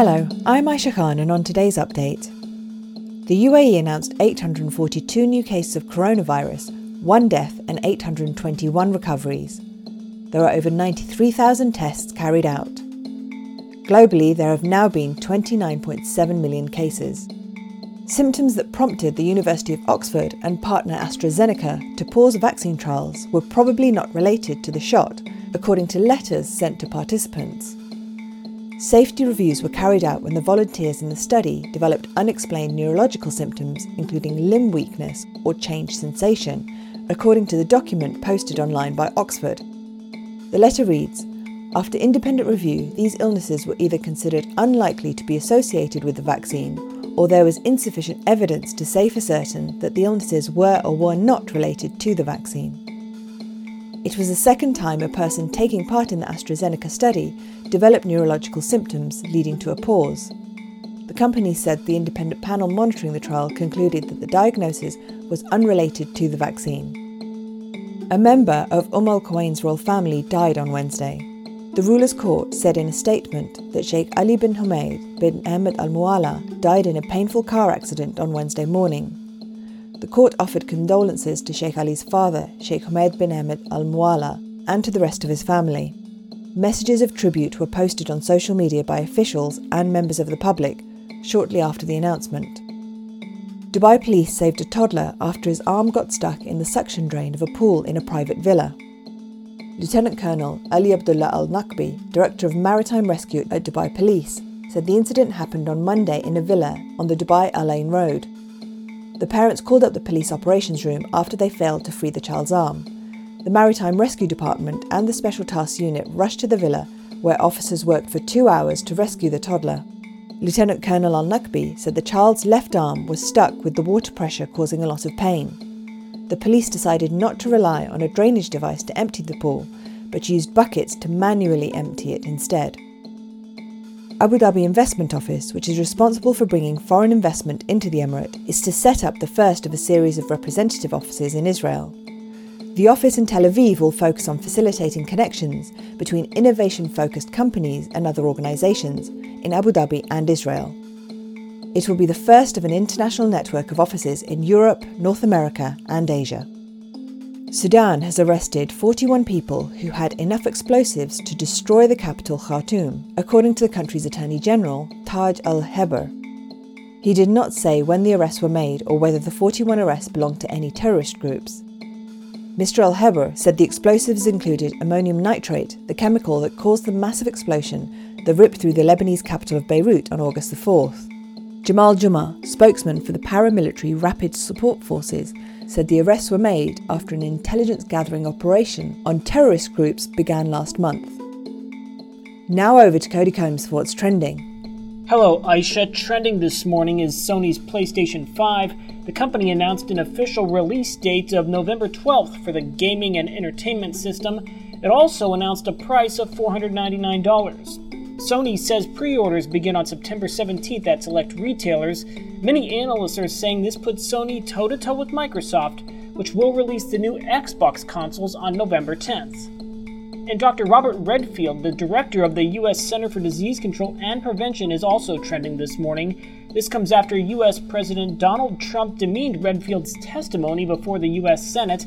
Hello, I'm Aisha Khan, and on today's update, the UAE announced 842 new cases of coronavirus, one death, and 821 recoveries. There are over 93,000 tests carried out. Globally, there have now been 29.7 million cases. Symptoms that prompted the University of Oxford and partner AstraZeneca to pause vaccine trials were probably not related to the shot, according to letters sent to participants. Safety reviews were carried out when the volunteers in the study developed unexplained neurological symptoms, including limb weakness or changed sensation, according to the document posted online by Oxford. The letter reads After independent review, these illnesses were either considered unlikely to be associated with the vaccine, or there was insufficient evidence to say for certain that the illnesses were or were not related to the vaccine. It was the second time a person taking part in the AstraZeneca study developed neurological symptoms, leading to a pause. The company said the independent panel monitoring the trial concluded that the diagnosis was unrelated to the vaccine. A member of Umm al Quwain's royal family died on Wednesday. The ruler's court said in a statement that Sheikh Ali bin Humaid bin Ahmed Al Mualla died in a painful car accident on Wednesday morning. The court offered condolences to Sheikh Ali's father, Sheikh Humaid bin Ahmed Al Mualla, and to the rest of his family. Messages of tribute were posted on social media by officials and members of the public shortly after the announcement. Dubai police saved a toddler after his arm got stuck in the suction drain of a pool in a private villa. Lieutenant Colonel Ali Abdullah Al Nakbi, Director of Maritime Rescue at Dubai Police, said the incident happened on Monday in a villa on the Dubai Al Ain Road. The parents called up the police operations room after they failed to free the child's arm. The Maritime Rescue Department and the Special Task Unit rushed to the villa, where officers worked for two hours to rescue the toddler. Lieutenant Colonel Al said the child's left arm was stuck with the water pressure causing a lot of pain. The police decided not to rely on a drainage device to empty the pool, but used buckets to manually empty it instead. Abu Dhabi Investment Office, which is responsible for bringing foreign investment into the emirate, is to set up the first of a series of representative offices in Israel. The office in Tel Aviv will focus on facilitating connections between innovation focused companies and other organisations in Abu Dhabi and Israel. It will be the first of an international network of offices in Europe, North America, and Asia. Sudan has arrested 41 people who had enough explosives to destroy the capital Khartoum, according to the country's Attorney General, Taj al Heber. He did not say when the arrests were made or whether the 41 arrests belonged to any terrorist groups. Mr. Al Heber said the explosives included ammonium nitrate, the chemical that caused the massive explosion that ripped through the Lebanese capital of Beirut on August 4th. Jamal Juma, spokesman for the paramilitary Rapid Support Forces, said the arrests were made after an intelligence gathering operation on terrorist groups began last month. Now over to Cody Combs for what's trending. Hello, Aisha. Trending this morning is Sony's PlayStation 5. The company announced an official release date of November 12th for the gaming and entertainment system. It also announced a price of $499. Sony says pre orders begin on September 17th at select retailers. Many analysts are saying this puts Sony toe to toe with Microsoft, which will release the new Xbox consoles on November 10th. And Dr. Robert Redfield, the director of the U.S. Center for Disease Control and Prevention, is also trending this morning. This comes after U.S. President Donald Trump demeaned Redfield's testimony before the U.S. Senate.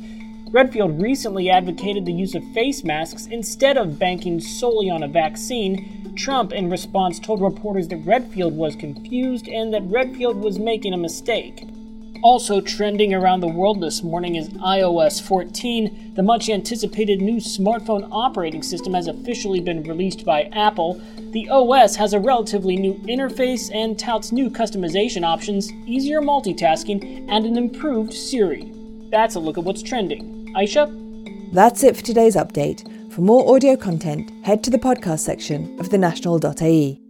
Redfield recently advocated the use of face masks instead of banking solely on a vaccine. Trump, in response, told reporters that Redfield was confused and that Redfield was making a mistake. Also trending around the world this morning is iOS 14. The much anticipated new smartphone operating system has officially been released by Apple. The OS has a relatively new interface and touts new customization options, easier multitasking, and an improved Siri. That's a look at what's trending. Aisha? That's it for today's update. For more audio content, head to the podcast section of thenational.ae.